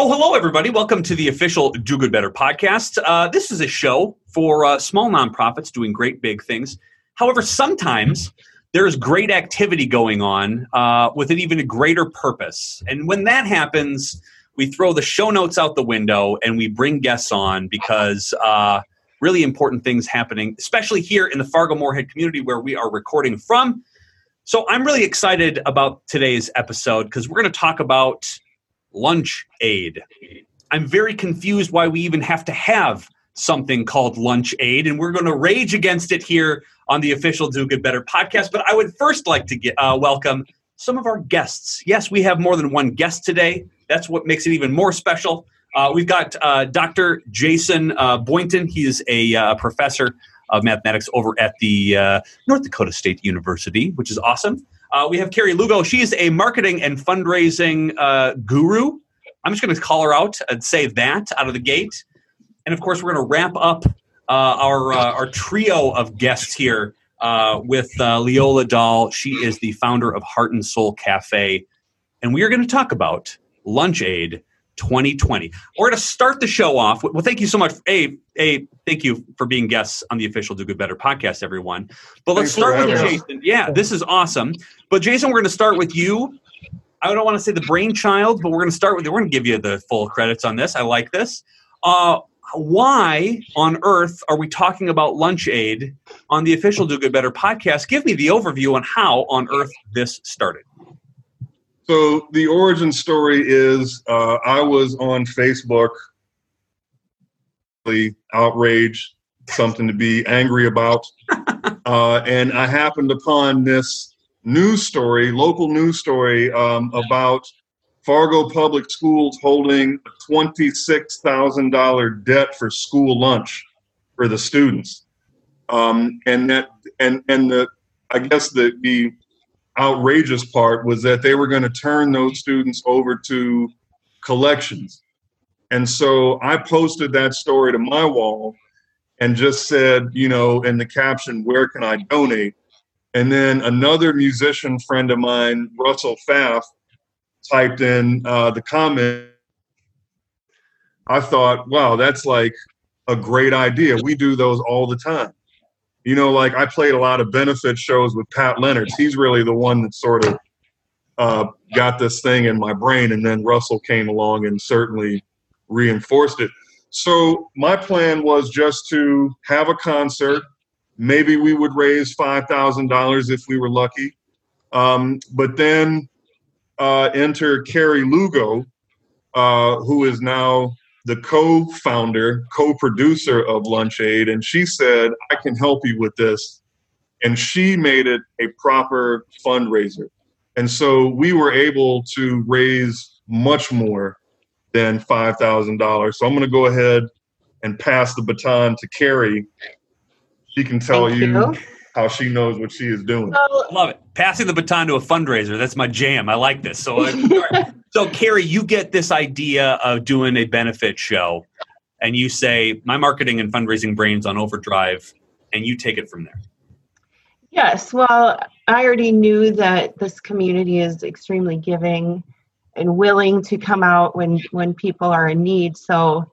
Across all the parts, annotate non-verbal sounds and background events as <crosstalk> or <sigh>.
Oh, hello, everybody. Welcome to the official Do Good Better podcast. Uh, this is a show for uh, small nonprofits doing great big things. However, sometimes there's great activity going on uh, with an even greater purpose. And when that happens, we throw the show notes out the window and we bring guests on because uh, really important things happening, especially here in the Fargo Moorhead community where we are recording from. So I'm really excited about today's episode because we're going to talk about lunch aid. I'm very confused why we even have to have something called lunch aid, and we're going to rage against it here on the official Do Good Better podcast. But I would first like to get, uh, welcome some of our guests. Yes, we have more than one guest today. That's what makes it even more special. Uh, we've got uh, Dr. Jason uh, Boynton. He is a uh, professor of mathematics over at the uh, North Dakota State University, which is awesome. Uh, we have Kari Lugo. She is a marketing and fundraising uh, guru. I'm just going to call her out and say that out of the gate. And of course, we're going to wrap up uh, our uh, our trio of guests here uh, with uh, Leola Daul. She is the founder of Heart and Soul Cafe, and we are going to talk about Lunch Aid 2020. We're going to start the show off. Well, thank you so much. A, a, thank you for being guests on the official Do Good Better podcast, everyone. But let's Thanks start with having us. Yeah, this is awesome. But Jason, we're going to start with you. I don't want to say the brainchild, but we're going to start with you. We're going to give you the full credits on this. I like this. Uh, why on earth are we talking about lunch aid on the official Do Good Better podcast? Give me the overview on how on earth this started. So the origin story is uh, I was on Facebook, really outraged, something to be angry about, <laughs> uh, and I happened upon this news story, local news story um, about Fargo Public Schools holding a twenty-six thousand dollar debt for school lunch for the students, um, and that and and the I guess the the outrageous part was that they were going to turn those students over to collections. And so I posted that story to my wall and just said, you know, in the caption, where can I donate? And then another musician friend of mine, Russell Pfaff, typed in uh, the comment. I thought, wow, that's like a great idea. We do those all the time you know, like I played a lot of benefit shows with Pat Leonard. He's really the one that sort of uh, got this thing in my brain, and then Russell came along and certainly reinforced it. So my plan was just to have a concert. Maybe we would raise five thousand dollars if we were lucky, um, but then uh, enter Kari Lugo, uh, who is now the co-founder, co-producer of Lunch Aid, and she said, "I can help you with this," and she made it a proper fundraiser, and so we were able to raise much more than five thousand dollars. So I'm going to go ahead and pass the baton to Kari. She can tell you, you. how she knows what she is doing. So, Love it. Passing the baton to a fundraiser. That's my jam. I like this. So, uh, <laughs> so Kari, you get this idea of doing a benefit show, and you say, "My marketing and fundraising brains on overdrive," and you take it from there. yes, well, I already knew that this community is extremely giving and willing to come out when when people are in need. So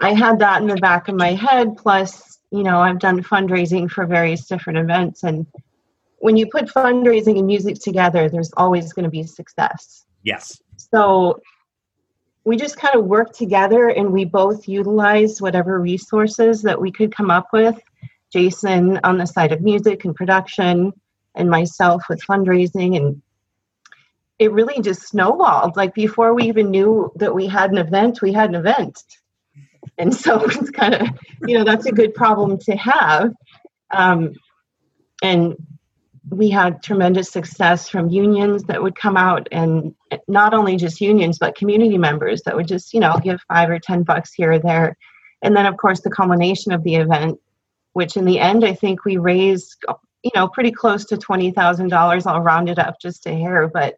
I had that in the back of my head. Plus, you know, I've done fundraising for various different events, and when you put fundraising and music together, there's always going to be success. Yes. So we just kind of worked together and we both utilized whatever resources that we could come up with. Jason on the side of music and production, and myself with fundraising. And it really just snowballed. Like before we even knew that we had an event, we had an event. And so <laughs> it's kind of, you know, that's a good problem to have. Um, and we had tremendous success from unions that would come out and not only just unions but community members that would just you know give five or ten bucks here or there. And then of course the culmination of the event which in the end i think we raised you know pretty close to $20000 i'll round it up just a hair. But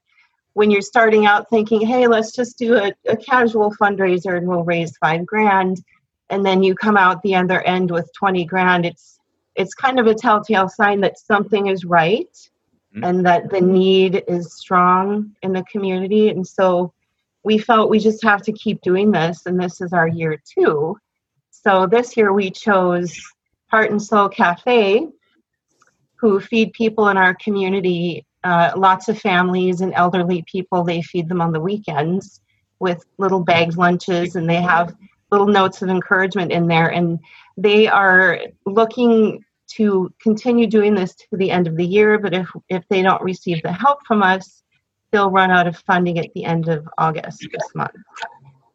when you're starting out thinking hey let's just do a, a casual fundraiser and we'll raise five grand and then you come out the other end with 20 grand it's it's kind of a telltale sign that something is right Mhm. and that the need is strong in the community and so we felt we just have to keep doing this, and this is our year two. So this year we chose Heart and Soul Cafe, who feed people in our community, uh, lots of families and elderly people. They feed them on the weekends with little bagged lunches, and they have little notes of encouragement in there. And they are looking to continue doing this to the end of the year. But if if they don't receive the help from us, they'll run out of funding at the end of August this month.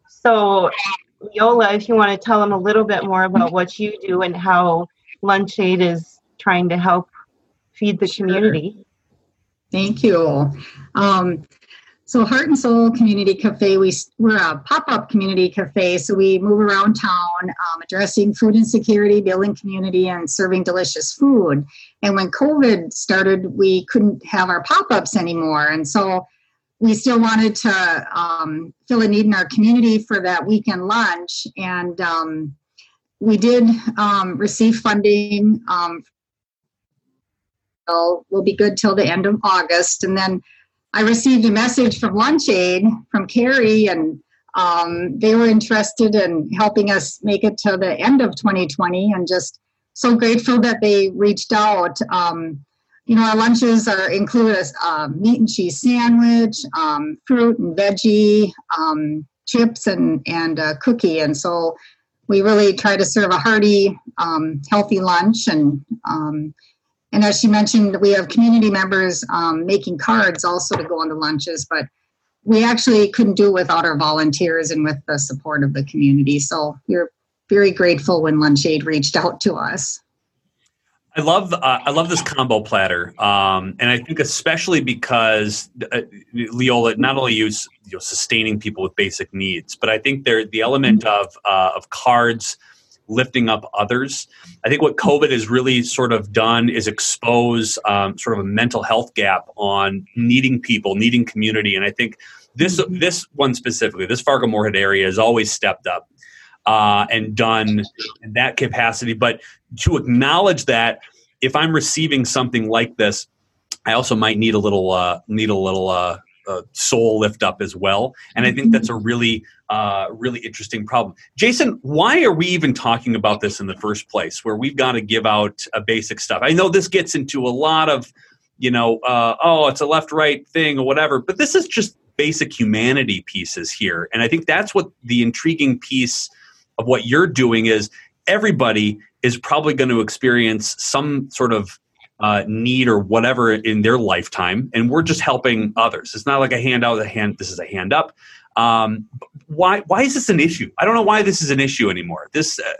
So, Yola, if you want to tell them a little bit more about what you do and how Lunch Aid is trying to help feed the sure. community. Thank you. Um, so Heart and Soul Community Cafe, we, we're a pop-up community cafe, so we move around town um, addressing food insecurity, building community, and serving delicious food. And when COVID started, we couldn't have our pop-ups anymore. And so we still wanted to um, fill a need in our community for that weekend lunch. And um, we did um, receive funding. Um, will be good till the end of August. And then I received a message from Lunch Aid from Kari, and um, they were interested in helping us make it to the end of 2020, and just so grateful that they reached out. Um, you know, our lunches are include a um, meat and cheese sandwich, um, fruit and veggie, um, chips, and and a cookie, and so we really try to serve a hearty, um, healthy lunch and and as she mentioned, we have community members um, making cards also to go on the lunches, but we actually couldn't do it without our volunteers and with the support of the community. So we're very grateful when Lunch Aid reached out to us. I love uh, I love this combo platter, um, and I think especially because uh, Leola not only use you know, sustaining people with basic needs, but I think there the element of uh, of cards lifting up others. I think what COVID has really sort of done is expose um, sort of a mental health gap on needing people, needing community, and I think this mm-hmm. this one specifically, this Fargo Moorhead area, has always stepped up uh, and done in that capacity. But to acknowledge that if I'm receiving something like this, I also might need a little uh, need a little uh, uh, soul lift up as well. And I think that's a really, uh, really interesting problem. Jason, why are we even talking about this in the first place? Where we've got to give out a basic stuff. I know this gets into a lot of, you know, uh, oh, it's a left-right thing or whatever, but this is just basic humanity pieces here, and I think that's what the intriguing piece of what you're doing is. Everybody is probably going to experience some sort of uh, need or whatever in their lifetime, and we're just helping others. It's not like a handout. A hand. This is a hand up. Um, why? Why is this an issue? I don't know why this is an issue anymore. This uh,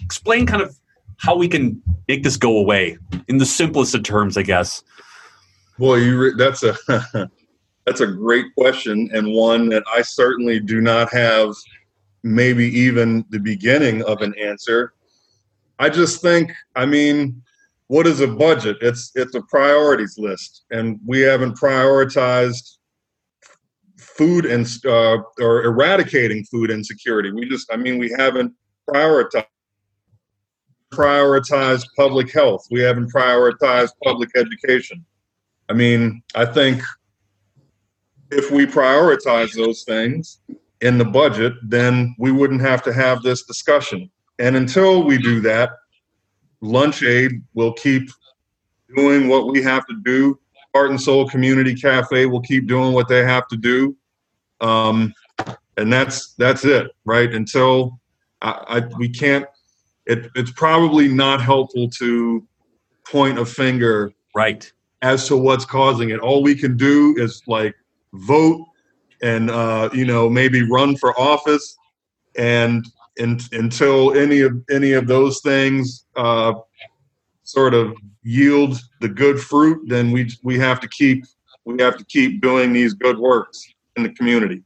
explain kind of how we can make this go away in the simplest of terms, I guess. Boy, you re- that's a <laughs> that's a great question and one that I certainly do not have maybe even the beginning of an answer. I just think, I mean, what is a budget? It's it's a priorities list, and we haven't prioritized food and uh, or eradicating food insecurity. We just, I mean, we haven't prioritized prioritized public health. We haven't prioritized public education. I mean, I think if we prioritize those things in the budget, then we wouldn't have to have this discussion. And until we do that, Lunch Aid will keep doing what we have to do. Heart and Soul Community Cafe will keep doing what they have to do, um, and that's that's it, right? Until I, I we can't. It, it's probably not helpful to point a finger, right, as to what's causing it. All we can do is like vote and uh, you know maybe run for office and until any of any of those things uh, sort of yield the good fruit, then we we have to keep we have to keep doing these good works in the community.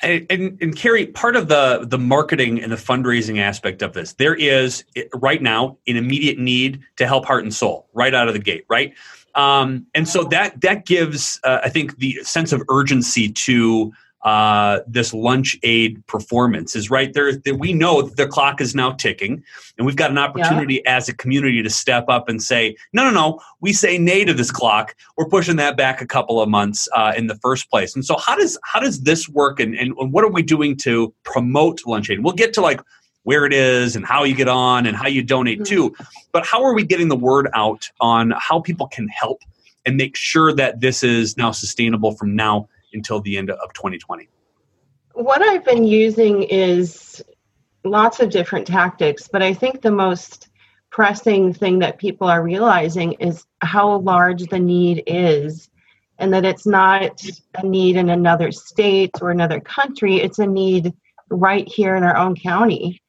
And, and, and Kari, part of the the marketing and the fundraising aspect of this, there is right now an immediate need to help Heart and Soul right out of the gate, right? Um, and so that that gives, uh, I think, the sense of urgency to uh, this lunch aid performance is right there. That we know the clock is now ticking and we've got an opportunity yeah. as a community to step up and say no no no we say nay to this clock. We're pushing that back a couple of months uh, in the first place. And so how does how does this work and, and what are we doing to promote lunch aid? We'll get to like where it is and how you get on and how you donate mm-hmm. too. But how are we getting the word out on how people can help and make sure that this is now sustainable from now until the end of 2020? What I've been using is lots of different tactics, but I think the most pressing thing that people are realizing is how large the need is and that it's not a need in another state or another country it's a need right here in our own county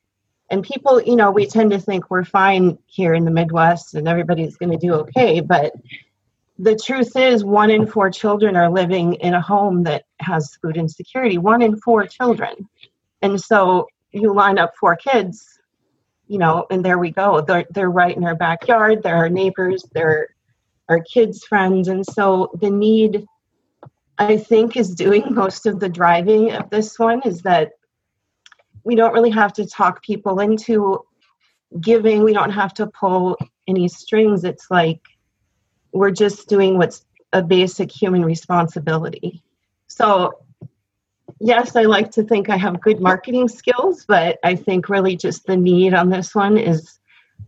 and people you know we tend to think we're fine here in the midwest and everybody's going to do okay but the truth is one in four children are living in a home that has food insecurity. One in four children. And so you line up four kids you know and there we go. They're, they're right in our backyard. They're our neighbors. They're our kids friends. And so the need i think is doing <laughs> most of the driving of this one is that we don't really have to talk people into giving. We don't have to pull any strings. It's like we're just doing what's a basic human responsibility. So, yes, I like to think I have good marketing skills, but I think really just the need on this one is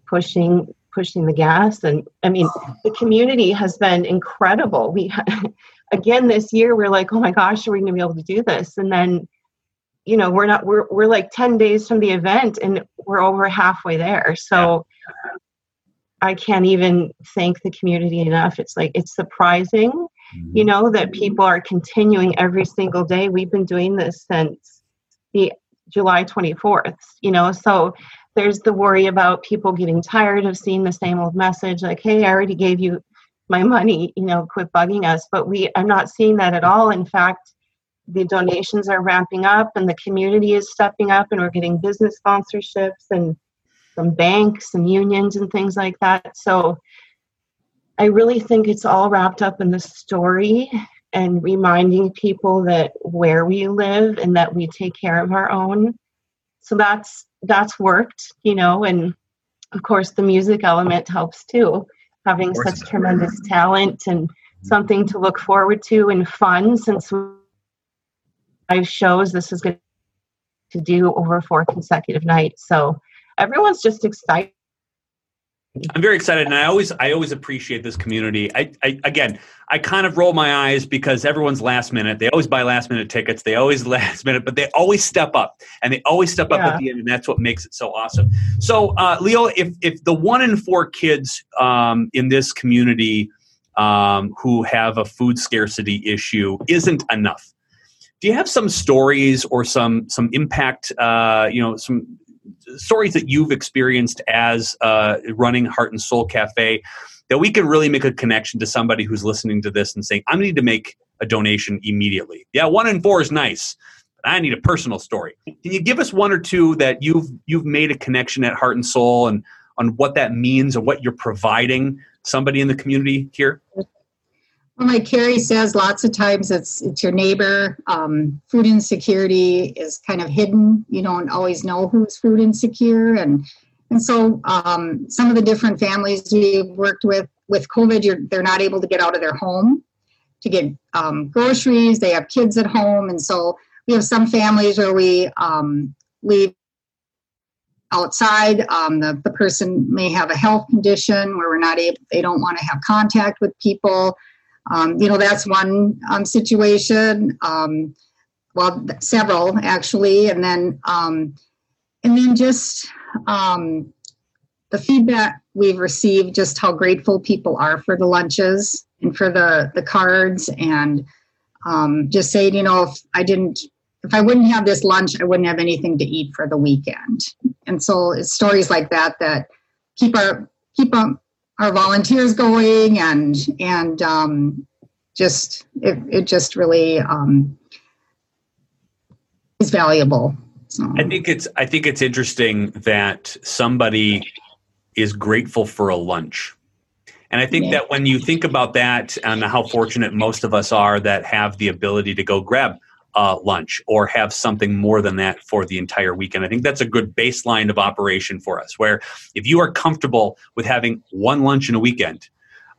pushing pushing the gas. And i mean the community has been incredible. We <laughs> again this year we're like oh my gosh are we going to be able to do this? And then you know we're not we're, we're like 10 days from the event and we're over halfway there. So I can't even thank the community enough. It's like it's surprising, mm-hmm. you know, that people are continuing every single day. We've been doing this since the July 24th, you know, so there's the worry about people getting tired of seeing the same old message like, hey, I already gave you my money, you know, quit bugging us. But we I'm not seeing that at all. In fact, the donations are ramping up and the community is stepping up and we're getting business sponsorships and from banks and unions and things like that. So I really think it's all wrapped up in the story and reminding people that where we live and that we take care of our own. So that's that's worked, you know, and of course the music element helps too. Having such tremendous talent and something to look forward to and fun since five shows this is going to do over four consecutive nights. So everyone's just excited. I'm very excited, and I always I always appreciate this community. I, I again, I kind of roll my eyes because everyone's last minute. They always buy last minute tickets. They always <laughs> last minute, but they always step up, and they always step yeah. up at the end, and that's what makes it so awesome. So, uh, Leo, if if the one in four kids um, in this community um, who have a food scarcity issue isn't enough, do you have some stories or some some impact? Uh, you know, some stories that you've experienced as uh, running Heart and Soul Cafe that we can really make a connection to somebody who's listening to this and saying, I need to make a donation immediately. Yeah, one in four is nice. But I need a personal story. Can you give us one or two that you've you've made a connection at Heart and Soul and on what that means and what you're providing somebody in the community here? Well, like Kari says, lots of times it's it's your neighbor. Um, food insecurity is kind of hidden. You don't always know who's food insecure, and and so um, some of the different families we've worked with with COVID, they're not able to get out of their home to get um, groceries. They have kids at home, and so we have some families where we um, leave outside. Um, the, the person may have a health condition where we're not able, they don't want to have contact with people. Um, you know, that's one um, situation. Um, well, several actually, and then um, and then just um, the feedback we've received, just how grateful people are for the lunches and for the the cards, and um, just saying, you know, if I didn't if I wouldn't have this lunch, I wouldn't have anything to eat for the weekend. And so it's stories like that that keep our keep our, our volunteers going and and um, just it, it just really um, is valuable. So. I think it's I think it's interesting that somebody is grateful for a lunch. And I think yeah. that when you think about that and how fortunate most of us are that have the ability to go grab uh, lunch or have something more than that for the entire weekend. I think that's a good baseline of operation for us. Where if you are comfortable with having one lunch in a weekend,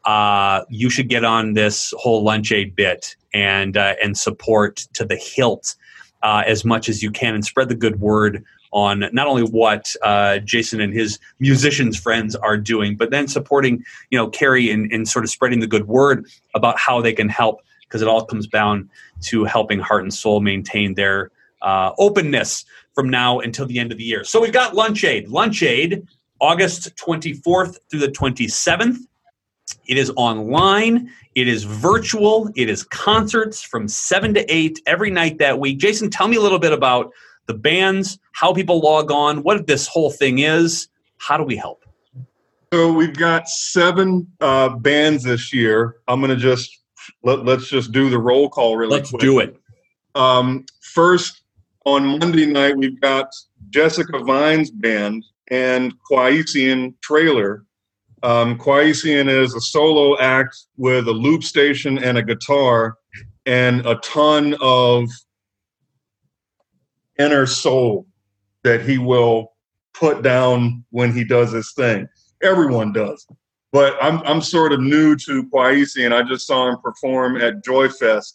uh, you should get on this whole lunch aid bit and uh, and support to the hilt uh, as much as you can and spread the good word on not only what uh, Jason and his musicians friends are doing, but then supporting you know Kari and, and sort of spreading the good word about how they can help because it all comes down to helping Heart and Soul maintain their uh, openness from now until the end of the year. So we've got Lunch Aid. Lunch Aid, August 24th through the 27th. It is online. It is virtual. It is concerts from 7 to 8 every night that week. Jason, tell me a little bit about the bands, how people log on, what this whole thing is. How do we help? So we've got seven uh, bands this year. I'm going to just let, us just do the roll call really let's quick. do it. Um, first on monday night we've got jessica vine's band and Quaisian trailer. Um, Quaisian is a solo act with a loop station and a guitar and a ton of inner soul that he will put down when he does his thing. Everyone does but I'm I'm sort of new to Quaisi, and I just saw him perform at Joyfest,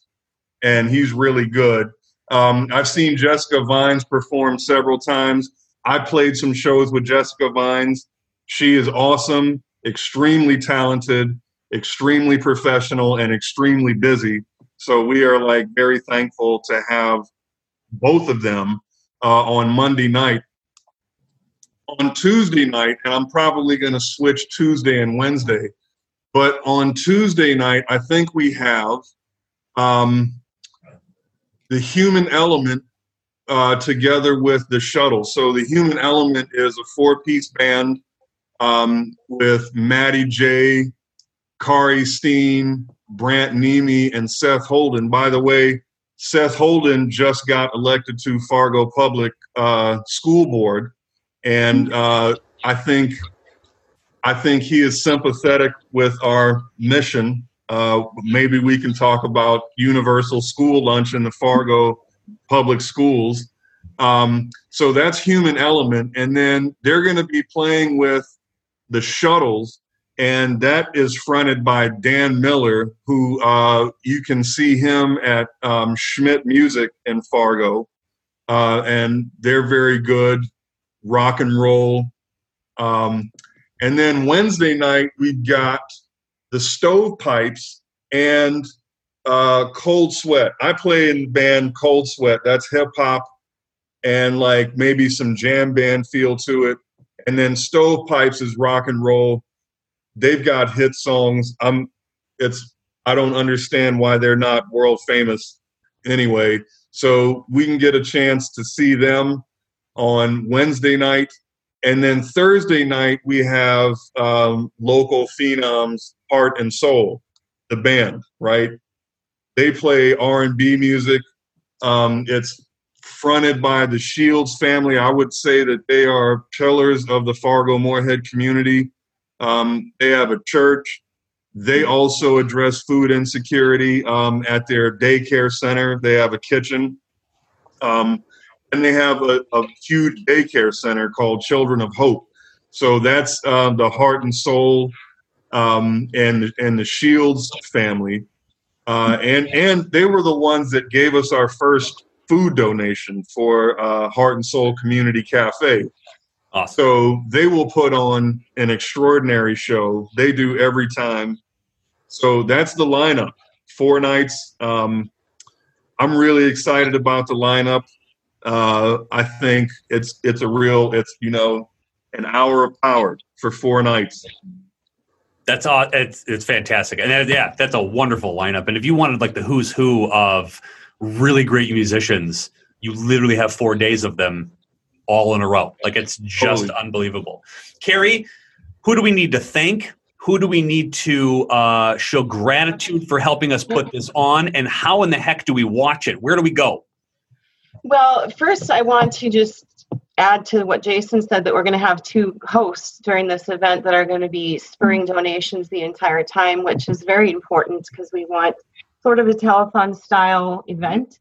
and he's really good. Um, I've seen Jessica Vines perform several times. I played some shows with Jessica Vines. She is awesome, extremely talented, extremely professional, and extremely busy. So we are like very thankful to have both of them uh, on Monday night on Tuesday night, and I'm probably going to switch Tuesday and Wednesday. But on Tuesday night, I think we have um, the human element uh, together with the shuttle. So the human element is a four-piece band um, with Maddie J, Kari Steen, Brant Nemi, and Seth Holden. By the way, Seth Holden just got elected to Fargo Public uh, School Board and uh, I think I think he is sympathetic with our mission. Uh, maybe we can talk about universal school lunch in the Fargo public schools. Um, so that's human element, and then they're going to be playing with the shuttles, and that is fronted by Dan Miller, who uh, you can see him at um, Schmitt Music in Fargo, uh, and they're very good rock and roll. Um, and then Wednesday night, we got the Stovepipes and uh, Cold Sweat. I play in the band Cold Sweat. That's hip hop and like maybe some jam band feel to it. And then Stovepipes is rock and roll. They've got hit songs. I'm it's I don't understand why they're not world famous anyway. So we can get a chance to see them on Wednesday night. And then Thursday night, we have um, local phenoms, Heart and Soul, the band, right? They play R&B music. Um, it's fronted by the Shields family. I would say that they are pillars of the Fargo Moorhead community. Um, they have a church. They also address food insecurity um, at their daycare center. They have a kitchen. Um, and they have a, a huge daycare center called Children of Hope. So that's uh, the heart and soul um, and and the Shields family, uh, and and they were the ones that gave us our first food donation for uh, Heart and Soul Community Cafe. Awesome. So they will put on an extraordinary show. They do every time. So that's the lineup. Four nights. Um, I'm really excited about the lineup. Uh, I think it's it's a real it's you know an hour of power for four nights. That's all. It's it's fantastic, and that, yeah, that's a wonderful lineup. And if you wanted like the who's who of really great musicians, you literally have four days of them all in a row. Like it's just Holy. unbelievable. Kari, who do we need to thank? Who do we need to uh, show gratitude for helping us put this on? And how in the heck do we watch it? Where do we go? Well, first, I want to just add to what Jason said that we're going to have two hosts during this event that are going to be spurring donations the entire time, which is very important because we want sort of a telethon style event.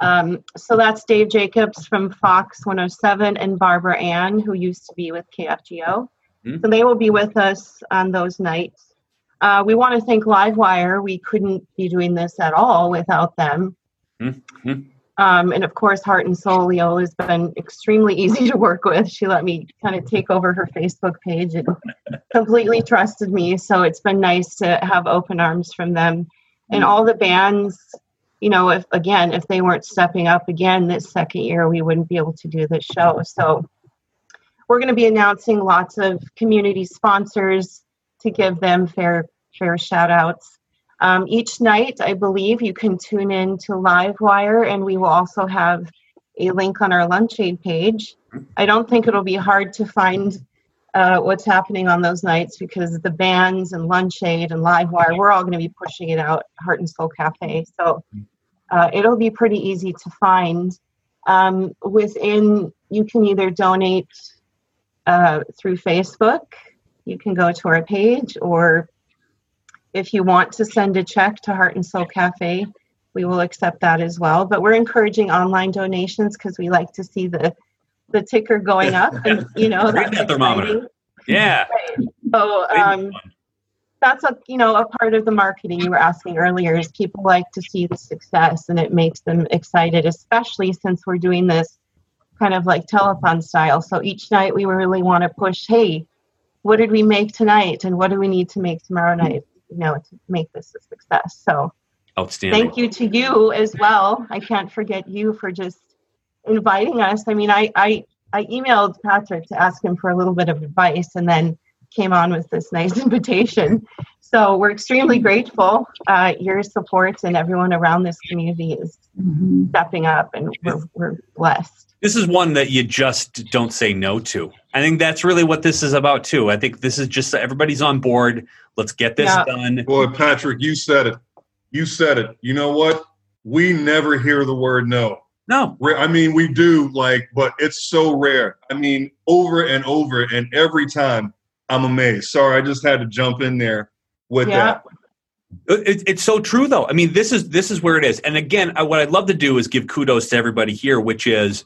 Um, so that's Dave Jacobs from Fox 107 and Barbara Ann, who used to be with KFGO. Mhm. So they will be with us on those nights. Uh, we want to thank Livewire. We couldn't be doing this at all without them. Mhm. Um, and of course, Heart and Soul Leo has been extremely easy to work with. She let me kind of take over her Facebook page and <laughs> completely trusted me. So it's been nice to have open arms from them. And all the bands, you know, if again, if they weren't stepping up again this second year, we wouldn't be able to do this show. So we're going to be announcing lots of community sponsors to give them fair fair shout outs. Um, each night, I believe you can tune in to Livewire, and we will also have a link on our lunch aid page. I don't think it'll be hard to find uh, what's happening on those nights because the bands and lunch aid and Livewire, we're all going to be pushing it out, Heart and Soul Cafe. So uh, it'll be pretty easy to find. Um, within, you can either donate uh, through Facebook, you can go to our page, or if you want to send a check to Heart and Soul Cafe, we will accept that as well. But we're encouraging online donations because we like to see the the ticker going up, and <laughs> you know that's that thermometer. Yeah. <laughs> So um, that's a you know a part of the marketing you were asking earlier is people like to see the success and it makes them excited, especially since we're doing this kind of like telethon style. So each night we really want to push, hey, what did we make tonight, and what do we need to make tomorrow night, you know, to make this a success. So Outstanding. thank you to you as well. I can't forget you for just inviting us. I mean, I I I emailed Patrick to ask him for a little bit of advice, and then came on with this nice <laughs> invitation. So we're extremely grateful. Uh, your support and everyone around this community is Mhm. stepping up, and we're we're blessed. this is one that you just don't say no to. I think that's really what this is about too. I think this is just everybody's on board. Let's get this Yeah. done. Boy, Patrick, you said it. You said it. You know what? We never hear the word no. No, I mean, we do like, but it's so rare. I mean, over and over, and every time I'm amazed. Sorry, I just had to jump in there with Yeah. that. It, it's so true though. I mean, this is this is where it is. And again, I, what I'd love to do is give kudos to everybody here, which is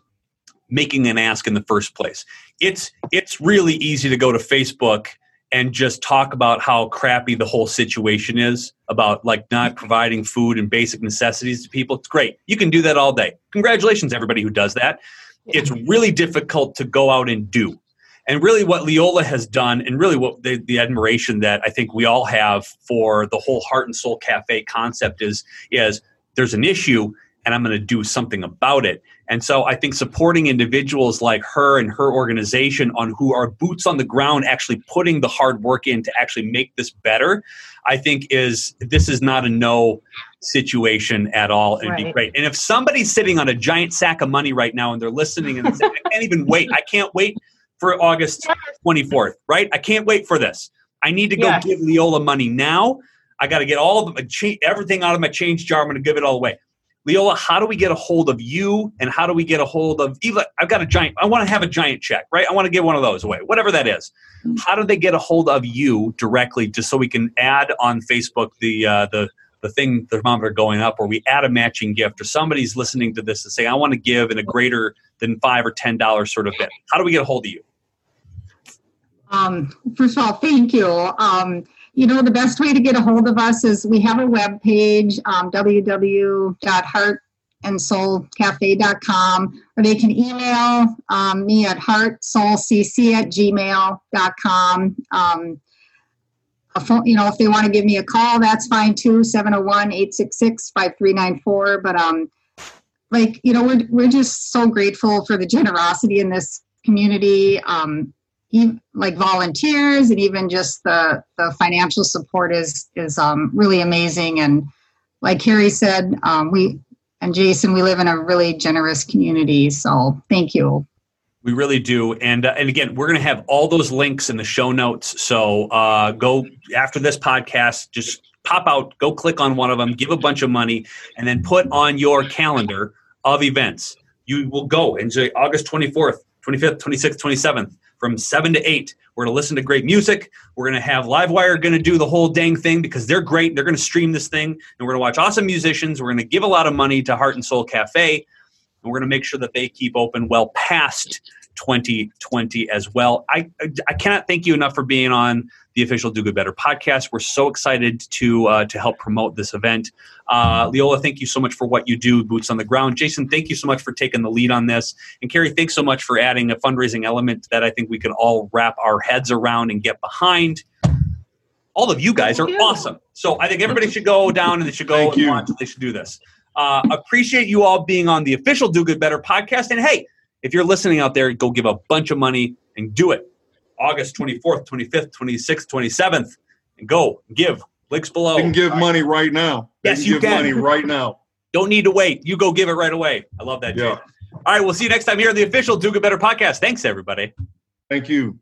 making an ask in the first place. It's it's really easy to go to Facebook and just talk about how crappy the whole situation is about like not providing food and basic necessities to people. It's great. You can do that all day. Congratulations everybody who does that. It's really difficult to go out and do. And really, what Leola has done, and really what the, the admiration that I think we all have for the whole Heart and Soul Cafe concept is, is there's an issue, and I'm going to do something about it. And so I think supporting individuals like her and her organization on who are boots on the ground, actually putting the hard work in to actually make this better, I think is this is not a no situation at all. It'd be great. And if somebody's sitting on a giant sack of money right now and they're listening and they say, I can't even wait. I can't wait for August 24th, right? I can't wait for this. I need to go Yes. give Leola money now. I got to get all of the, cha- everything out of my change jar. I'm going to give it all away. Leola, how do we get a hold of you? And how do we get a hold of Eva? I've got a giant, I want to have a giant check, right? I want to give one of those away, whatever that is. How do they get a hold of you directly just so we can add on Facebook the, uh, the, the thing, the thermometer going up, or we add a matching gift, or somebody's listening to this and say, I want to give in a greater than five or ten dollars sort of bit. How do we get a hold of you? Um, first of all, thank you. Um, you know, the best way to get a hold of us is we have a web page, um, www.heartandsoulcafe.com, or they can email um, me at heartsoulcc at gmail.com. Um, a phone, you know, if they want to give me a call, that's fine too, 701-866-5394. But um, like, you know, we're, we're just so grateful for the generosity in this community. Um, like volunteers and even just the the financial support is is um, really amazing. And like Kari said um, we and Jason we live in a really generous community. So thank you. We really do. And uh, and again we're going to have all those links in the show notes. So uh, go after this podcast just pop out go click on one of them give a bunch of money and then put on your calendar of events. You will go and say August 24th 25th 26th 27th from 7 to 8. We're going to listen to great music. We're going to have Livewire going to do the whole dang thing because they're great. They're going to stream this thing. And we're going to watch awesome musicians. We're going to give a lot of money to Heart and Soul Cafe. And we're going to make sure that they keep open well past 2020 as well. I, I cannot thank you enough for being on the official Do Good Better podcast. We're so excited to uh, to help promote this event. Uh, Leola, thank you so much for what you do, boots on the ground. Jason, thank you so much for taking the lead on this. And Kari, thanks so much for adding a fundraising element that I think we can all wrap our heads around and get behind. All of you guys are awesome. So I think everybody should go down and they should go and watch. They should do this. Uh, appreciate you all being on the official Do Good Better podcast. And hey, if you're listening out there, go give a bunch of money and do it. August 24th, 25th, 26th, 27th, and go give. Links below. You can give money right now. Yes, can you give can. money right now. <laughs> Don't need to wait. You go give it right away. I love that. Yeah. Jason. All right, we'll see you next time here on the official Do Good Better podcast. Thanks, everybody. Thank you.